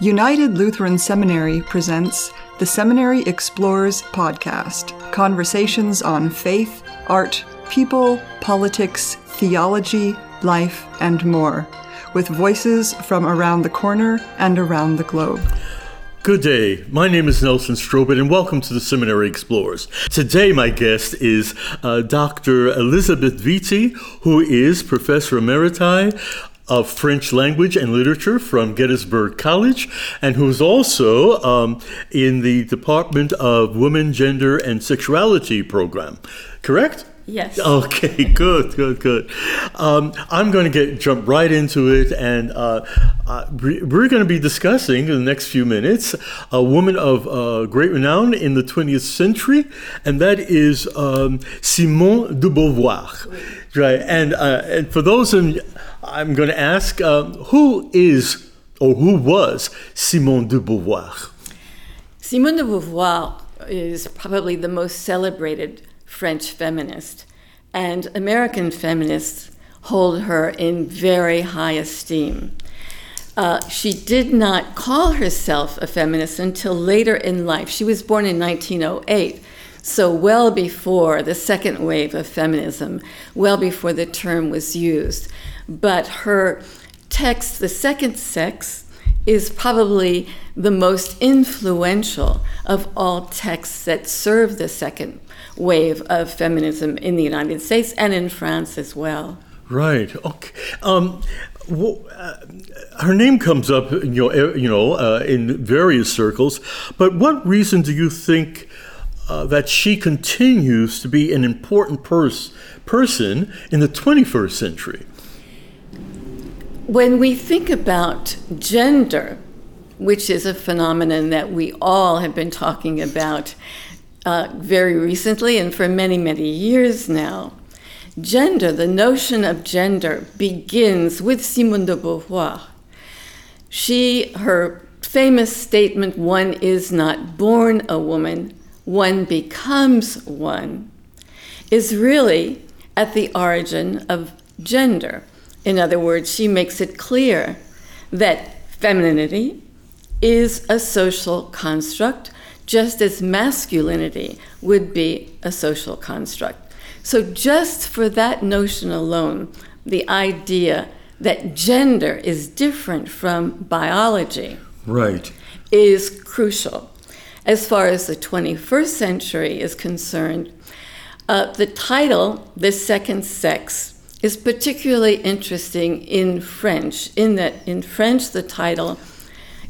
United Lutheran Seminary presents the Seminary Explores podcast conversations on faith, art, people, politics, theology, life, and more, with voices from around the corner and around the globe. Good day. My name is Nelson Strobert, and welcome to the Seminary Explorers. Today, my guest is uh, Dr. Elizabeth Viti, who is Professor Emeriti of French language and literature from Gettysburg College, and who's also um, in the Department of Women, Gender, and Sexuality program. Correct? Yes. Okay, good, good, good. Um, I'm going to get jump right into it, and uh, uh, we're going to be discussing in the next few minutes a woman of uh, great renown in the 20th century, and that is um, Simone de Beauvoir. Right, and uh, and for those of I'm going to ask um, who is or who was Simone de Beauvoir? Simone de Beauvoir is probably the most celebrated French feminist, and American feminists hold her in very high esteem. Uh, she did not call herself a feminist until later in life. She was born in 1908, so well before the second wave of feminism, well before the term was used but her text, The Second Sex, is probably the most influential of all texts that serve the second wave of feminism in the United States and in France as well. Right. Okay. Um, well, uh, her name comes up, you know, you know, uh, in various circles. But what reason do you think uh, that she continues to be an important pers- person in the 21st century? When we think about gender, which is a phenomenon that we all have been talking about uh, very recently and for many, many years now, gender, the notion of gender, begins with Simone de Beauvoir. She, her famous statement, one is not born a woman, one becomes one, is really at the origin of gender. In other words, she makes it clear that femininity is a social construct, just as masculinity would be a social construct. So, just for that notion alone, the idea that gender is different from biology right. is crucial. As far as the 21st century is concerned, uh, the title, The Second Sex, is particularly interesting in French, in that in French the title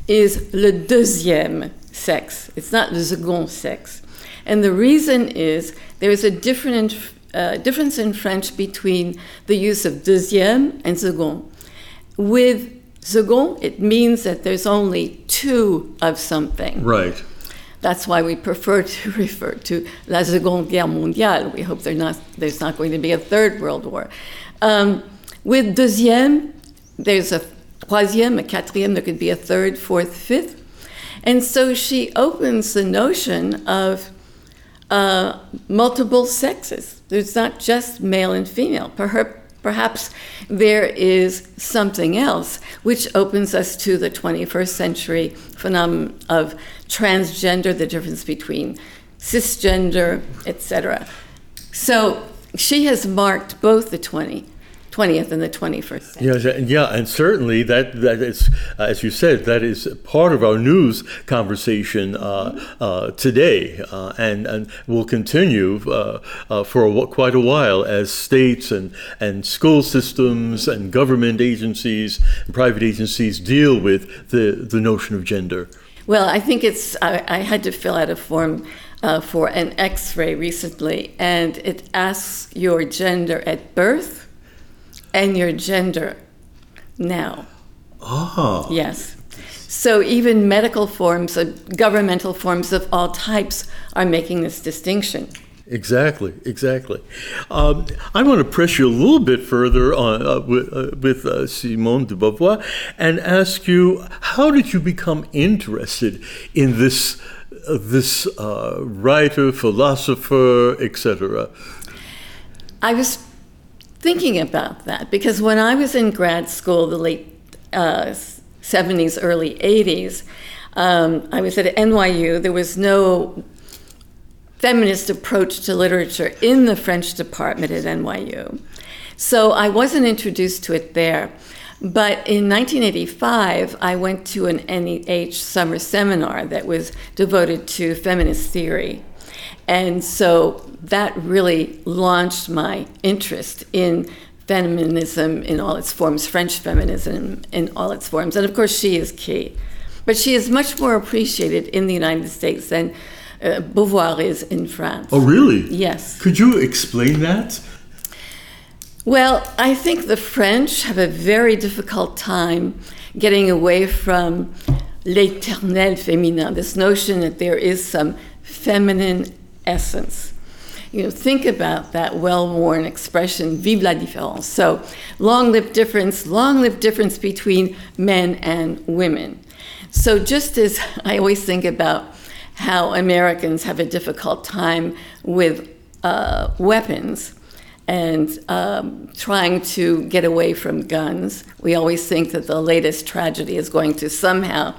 is Le Deuxième Sexe. It's not Le Second Sexe. And the reason is there is a different, uh, difference in French between the use of deuxième and second. With second, it means that there's only two of something. Right. That's why we prefer to refer to La Seconde Guerre mondiale. We hope not, there's not going to be a third world war. Um, with deuxième, there's a troisième, a quatrième, there could be a third, fourth, fifth. And so she opens the notion of uh, multiple sexes. There's not just male and female. Perhaps there is something else which opens us to the 21st century phenomenon of transgender, the difference between cisgender, etc. So she has marked both the 20, 20th and the 21st century. Yeah, yeah, and certainly that that is, uh, as you said, that is part of our news conversation uh, uh, today, uh, and and will continue uh, uh, for a, quite a while as states and and school systems and government agencies and private agencies deal with the the notion of gender. Well, I think it's. I, I had to fill out a form uh, for an x ray recently, and it asks your gender at birth and your gender now. Oh. Yes. So even medical forms, uh, governmental forms of all types are making this distinction. Exactly, exactly. Um, I want to press you a little bit further on uh, with, uh, with uh, Simone de Beauvoir and ask you, how did you become interested in this this uh, writer, philosopher, etc.? I was thinking about that because when I was in grad school, the late uh, 70s, early 80s, um, I was at NYU. There was no feminist approach to literature in the French department at NYU. So I wasn't introduced to it there. But in 1985, I went to an NEH summer seminar that was devoted to feminist theory. And so that really launched my interest in feminism in all its forms, French feminism in all its forms. And of course, she is key. But she is much more appreciated in the United States than uh, Beauvoir is in France. Oh, really? Yes. Could you explain that? Well, I think the French have a very difficult time getting away from l'éternel féminin, this notion that there is some feminine essence. You know, think about that well-worn expression, vive la différence. So, long-lived difference, long-lived difference between men and women. So, just as I always think about how Americans have a difficult time with uh, weapons and um, trying to get away from guns, we always think that the latest tragedy is going to somehow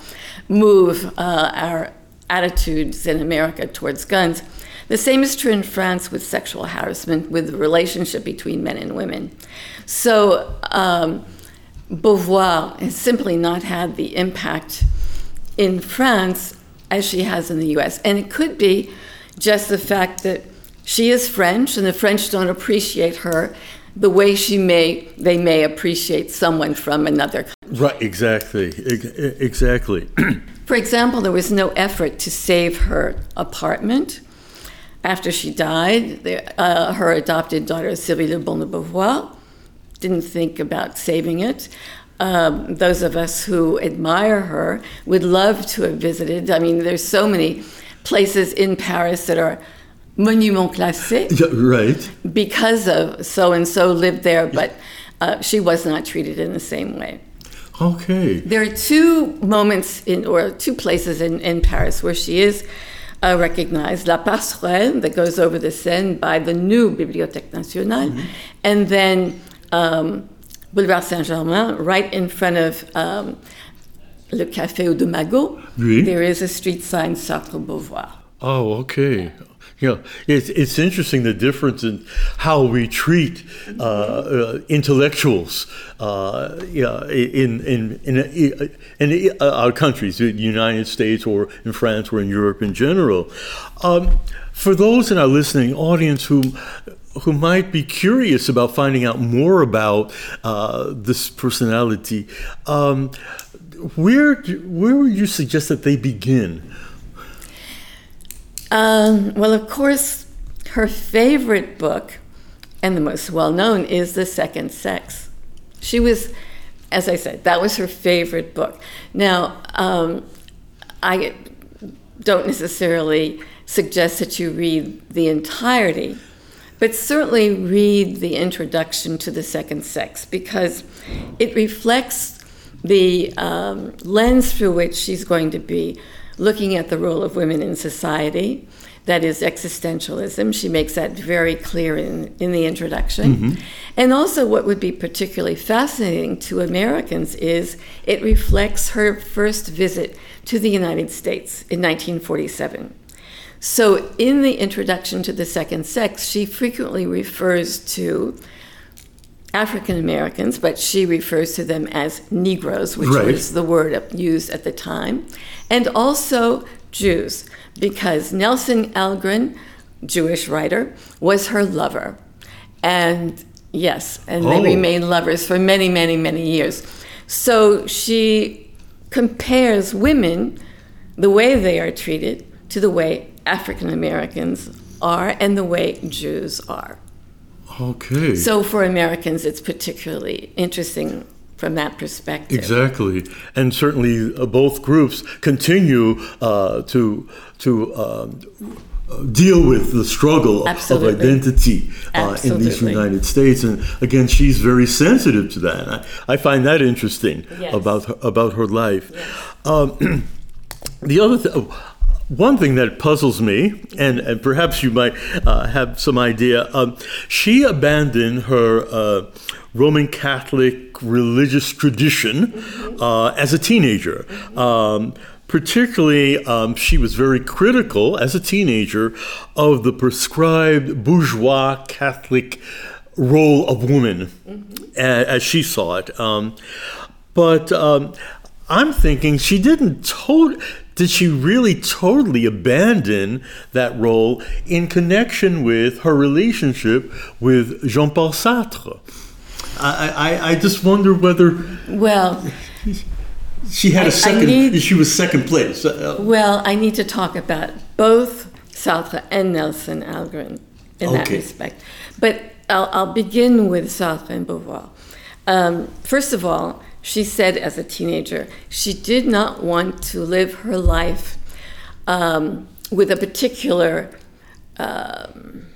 move uh, our attitudes in America towards guns. The same is true in France with sexual harassment, with the relationship between men and women. So, um, Beauvoir has simply not had the impact in France as she has in the US. And it could be just the fact that she is French and the French don't appreciate her the way she may they may appreciate someone from another. Right, exactly. Exactly. For example, there was no effort to save her apartment after she died, the, uh, her adopted daughter, Sylvie Le Bon de Beauvoir, didn't think about saving it. Um, those of us who admire her would love to have visited. I mean, there's so many places in Paris that are monuments classés. Yeah, right. Because of so and so lived there, but uh, she was not treated in the same way. Okay. There are two moments in, or two places in, in Paris where she is uh, recognized La Passerelle, that goes over the Seine by the new Bibliothèque Nationale, mm-hmm. and then um, Boulevard Saint Germain, right in front of um, Le Café aux Deux Magots, oui. there is a street sign Sartre Beauvoir. Oh, okay. Yeah, it's it's interesting the difference in how we treat uh, uh, intellectuals. Uh, in in in, in uh, our countries, the United States or in France or in Europe in general. Um, for those in our listening audience who who might be curious about finding out more about uh, this personality, um, where where would you suggest that they begin? Um, well, of course, her favorite book, and the most well known, is The Second Sex. She was, as I said, that was her favorite book. Now, um, I don't necessarily suggest that you read the entirety, but certainly read the introduction to The Second Sex because it reflects the um, lens through which she's going to be looking at the role of women in society. That is existentialism. She makes that very clear in, in the introduction. Mm-hmm. And also, what would be particularly fascinating to Americans is it reflects her first visit to the United States in 1947. So, in the introduction to the second sex, she frequently refers to African Americans, but she refers to them as Negroes, which right. was the word used at the time, and also Jews, because Nelson Algren, Jewish writer, was her lover. And yes, and oh. they remained lovers for many, many, many years. So she compares women, the way they are treated, to the way African Americans are and the way Jews are. Okay. So for Americans, it's particularly interesting from that perspective. Exactly, and certainly uh, both groups continue uh, to to. Um, deal with the struggle Absolutely. of identity uh, in these United States, and again, she's very sensitive to that. I, I find that interesting yes. about her, about her life. Yes. Um, the other thing, one thing that puzzles me, and, and perhaps you might uh, have some idea, um, she abandoned her uh, Roman Catholic religious tradition uh, as a teenager. Um, particularly, um, she was very critical as a teenager of the prescribed bourgeois Catholic role of woman mm-hmm. as, as, she saw it. Um, but um, I'm thinking she didn't totally did she really totally abandon that role in connection with her relationship with Jean Paul Sartre? I, I, I just wonder whether. Well. She had a second. Need, she was second place. Uh, uh, well, I need to talk about both Sartre and Nelson Algren in okay. that respect. But I'll, I'll, begin with Sartre and Beauvoir. Um, first of all, she said as a teenager, she did not want to live her life um, with a particular um,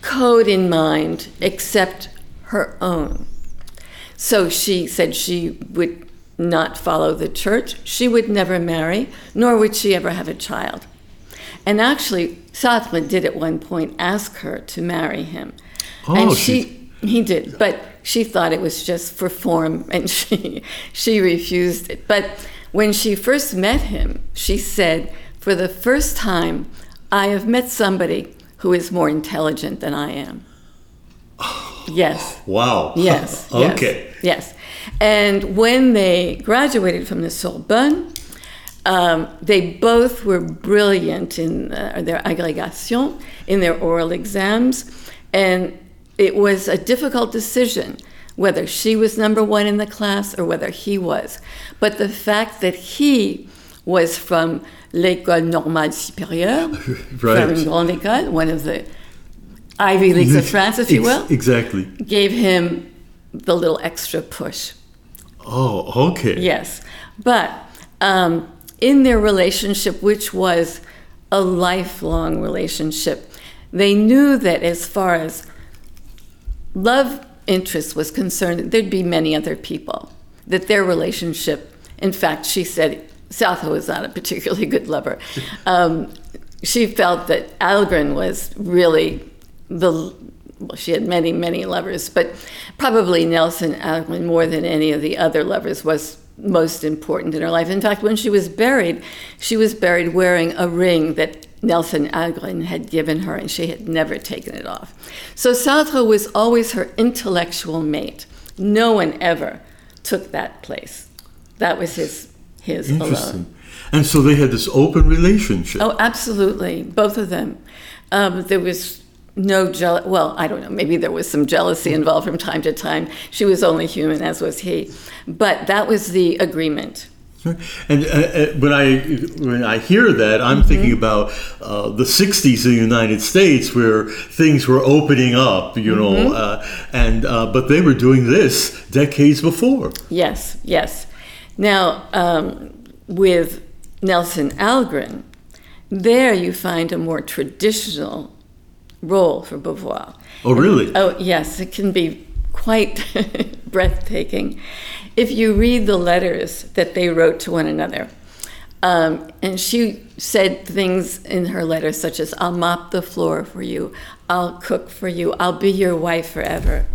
code in mind except her own. So she said she would not follow the church, she would never marry, nor would she ever have a child. And actually, Sartre did at one point ask her to marry him. Oh, and she, he did, but she thought it was just for form and she, she refused it. But when she first met him, she said, For the first time, I have met somebody who is more intelligent than I am. Yes. Wow. Yes. okay. Yes, yes. And when they graduated from the Sorbonne, um, they both were brilliant in uh, their agrégation, in their oral exams, and it was a difficult decision whether she was number one in the class or whether he was. But the fact that he was from l'École Normale Supérieure, right. from grande école, one of the Ivy Leagues of France, if you will, exactly, gave him the little extra push. Oh, okay. Yes, but um, in their relationship, which was a lifelong relationship, they knew that as far as love interest was concerned, there'd be many other people. That their relationship, in fact, she said Sartre was not a particularly good lover. Um, she felt that Algren was really the well, she had many, many lovers, but probably Nelson Algren, more than any of the other lovers, was most important in her life. In fact, when she was buried, she was buried wearing a ring that Nelson Algren had given her, and she had never taken it off. So Sartre was always her intellectual mate. No one ever took that place. That was his his Interesting. alone. And so they had this open relationship. Oh, absolutely, both of them. Um, there was no jealousy. Well, I don't know. Maybe there was some jealousy involved from time to time. She was only human, as was he. But that was the agreement. And uh, uh, when I when I hear that, I'm mm-hmm. thinking about uh, the '60s in the United States, where things were opening up, you know, mm-hmm. uh, and uh, but they were doing this decades before. Yes, yes. Now um, with Nelson Algren, there you find a more traditional role for Beauvoir. Oh, really? And, oh, yes. It can be quite breathtaking if you read the letters that they wrote to one another. Um, and she said things in her letters such as, I'll mop the floor for you, I'll cook for you, I'll be your wife forever.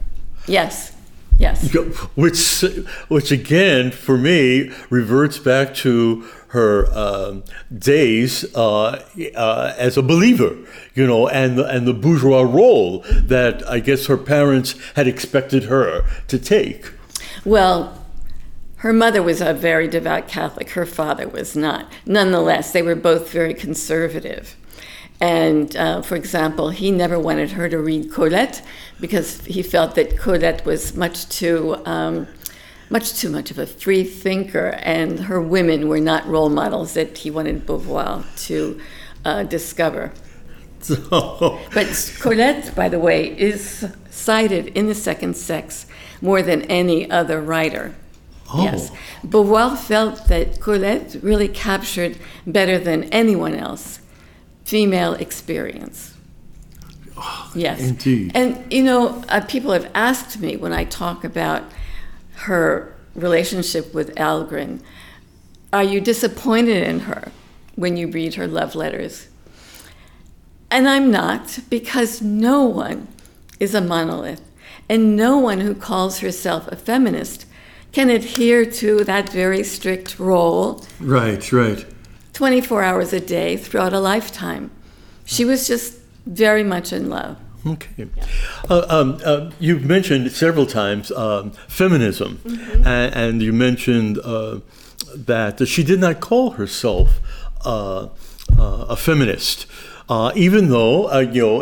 Yes, yes. Which, which again, for me, reverts back to her um, days uh, uh, as a believer, you know, and the, and the bourgeois role that I guess her parents had expected her to take. Well, her mother was a very devout Catholic, her father was not. Nonetheless, they were both very conservative. And uh, for example, he never wanted her to read Colette because he felt that Colette was much too, um, much too much of a free thinker, and her women were not role models that he wanted Beauvoir to uh, discover. So. But Colette, by the way, is cited in The Second Sex more than any other writer. Oh. Yes. Beauvoir felt that Colette really captured better than anyone else female experience. Oh, yes. Indeed. And, you know, uh, people have asked me when I talk about her relationship with Algren, are you disappointed in her? when you read her love letters. And I'm not, because no one is a monolith, and no one who calls herself a feminist can adhere to that very strict role. Right, right. 24 hours a day throughout a lifetime. She was just very much in love. Okay. Uh, um, uh, you've mentioned several times um, feminism, mm-hmm. and, and, you mentioned uh, that she did not call herself uh, uh, a feminist. Uh, even though uh, you know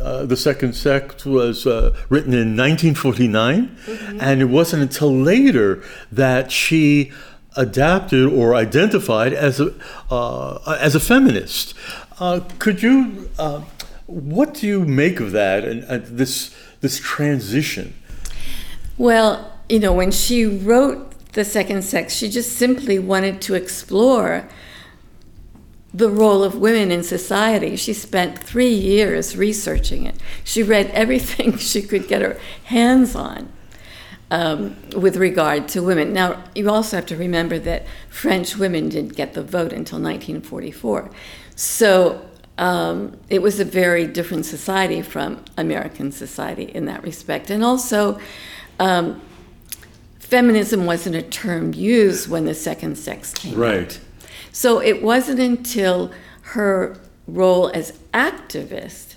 uh, the second sex was uh, written in 1949, mm-hmm. and it wasn't until later that she adapted or identified as a uh, as a feminist. Uh, could you? what do you make of that and, and this this transition? Well, you know, when she wrote the second sex, she just simply wanted to explore the role of women in society. She spent three years researching it. She read everything she could get her hands on um, with regard to women. Now, you also have to remember that French women didn't get the vote until 1944. So um, it was a very different society from American society in that respect. And also, um, feminism wasn't a term used when the second sex came right. out. So it wasn't until her role as activist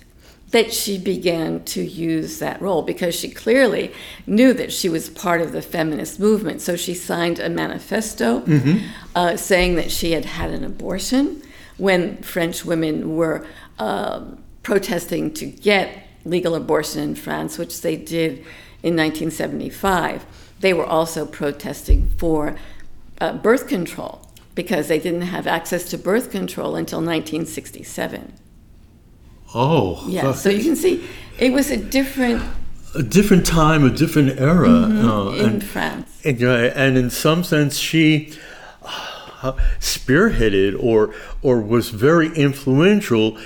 that she began to use that role because she clearly knew that she was part of the feminist movement. So she signed a manifesto mm-hmm. uh, saying that she had had an abortion when French women were uh, protesting to get legal abortion in France, which they did in 1975. They were also protesting for uh, birth control because they didn't have access to birth control until 1967. Oh, yeah. So you can see it was a different, a different time, a different era mm-hmm, uh, in and, France. And, and, in some sense, she uh, spearheaded or or was very influential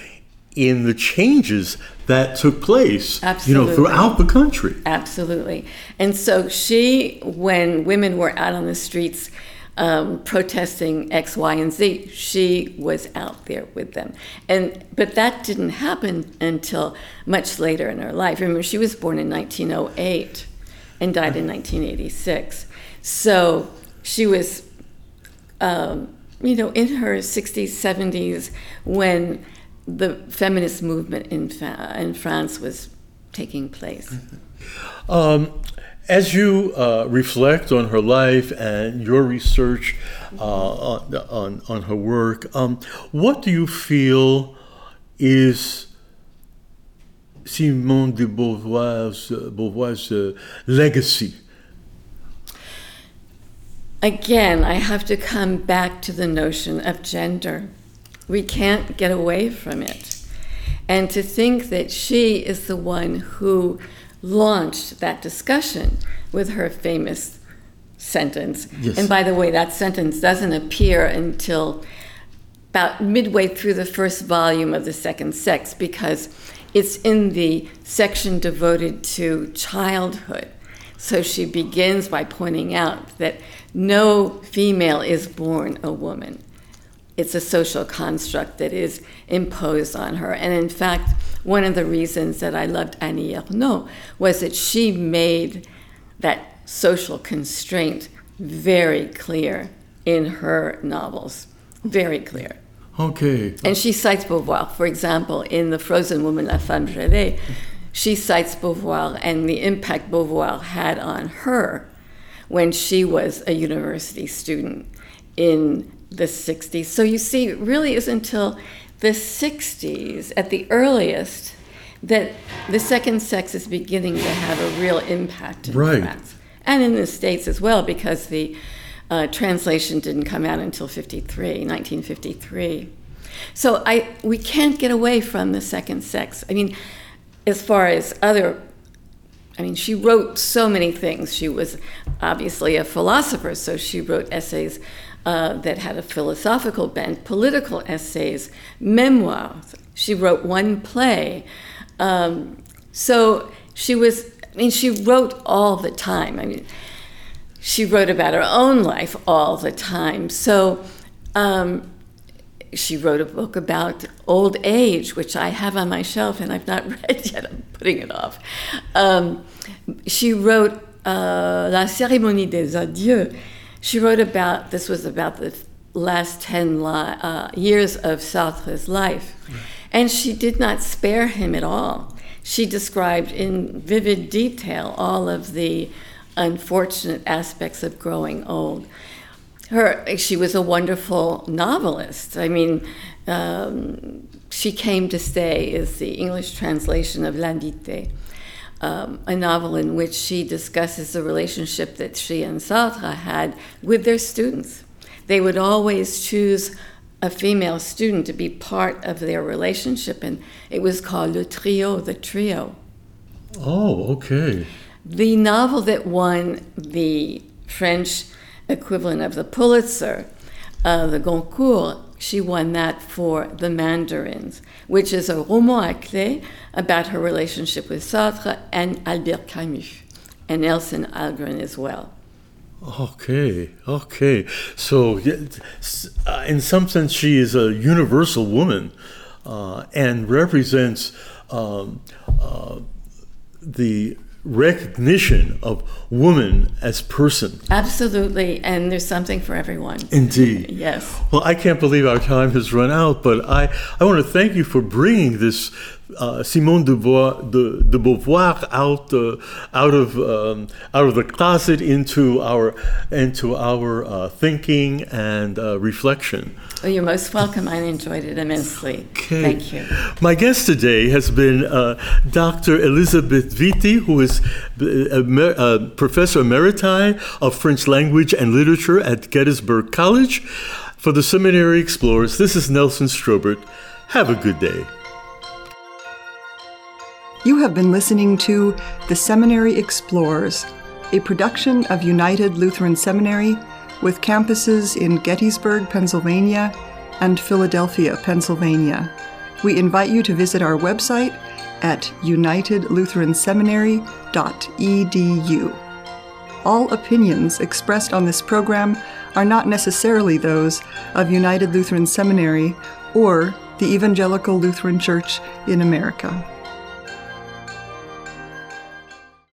in the changes that took place Absolutely. you know throughout the country absolutely and so she when women were out on the streets um, protesting X, Y, and Z. She was out there with them, and but that didn't happen until much later in her life. Remember, she was born in 1908 and died in 1986, so she was, um, you know, in her 60s, 70s when the feminist movement in, in France was taking place. Um, as you uh, reflect on her life and your research uh, on, on, on, her work, um, what do you feel is Simone de Beauvoir's, uh, Beauvoir's uh, legacy? Again, I have to come back to the notion of gender. We can't get away from it. And to think that she is the one who launched that discussion with her famous sentence. Yes. And by the way, that sentence doesn't appear until about midway through the first volume of The Second Sex because it's in the section devoted to childhood. So she begins by pointing out that no female is born a woman. It's a social construct that is imposed on her. And in fact, one of the reasons that I loved Annie Ernaux was that she made that social constraint very clear in her novels. Very clear. Okay. And she cites Beauvoir. For example, in The Frozen Woman, La Femme Gelée, she cites Beauvoir and the impact Beauvoir had on her when she was a university student in the 60s. So you see, it really is until the 60s, at the earliest, that the second sex is beginning to have a real impact in right. France. And in the States as well, because the uh, translation didn't come out until 53, 1953. So I, we can't get away from the second sex. I mean, as far as other, I mean, she wrote so many things. She was obviously a philosopher, so she wrote essays uh, that had a philosophical bent, political essays, memoirs. She wrote one play. Um, so she was, I mean, she wrote all the time. I mean, she wrote about her own life all the time. So um, she wrote a book about old age, which I have on my shelf and I've not read yet. I'm putting it off. Um, she wrote uh, La Cérémonie des Adieux. She wrote about, this was about the last 10 li- uh, years of Sartre's life. And she did not spare him at all. She described in vivid detail all of the unfortunate aspects of growing old. Her, she was a wonderful novelist. I mean, um, she came to stay is the English translation of L'Invitée, um, a novel in which she discusses the relationship that she and Sartre had with their students. They would always choose a female student to be part of their relationship, and it was called Le Trio, the trio. Oh, okay. The novel that won the French equivalent of the Pulitzer, uh, the Goncourt, she won that for The Mandarins, which is a roman à clé about her relationship with Sartre and Albert Camus, and Nelson Algren as well. Okay, okay. So, uh, in some sense, she is a universal woman uh, and represents um, uh, the recognition of woman as person. Absolutely, and there's something for everyone. Indeed. Yes. Well, I can't believe our time has run out, but I, I want to thank you for bringing this uh, Simone de, Beauvoir, de, de Beauvoir out uh, out of um, out of the closet into our into our uh, thinking and uh, reflection. Well, you're most welcome. I enjoyed it immensely. Okay. Thank you. My guest today has been uh, Dr. Elizabeth Viti, who is a, a professor emeriti of French language and literature at Gettysburg College. For the Seminary Explorers, this is Nelson Strobert. Have a good day. You have been listening to The Seminary Explorers, a production of United Lutheran Seminary with campuses in Gettysburg, Pennsylvania and Philadelphia, Pennsylvania. We invite you to visit our website at unitedlutheranseminary.edu. All opinions expressed on this program are not necessarily those of United Lutheran Seminary or the Evangelical Lutheran Church in America.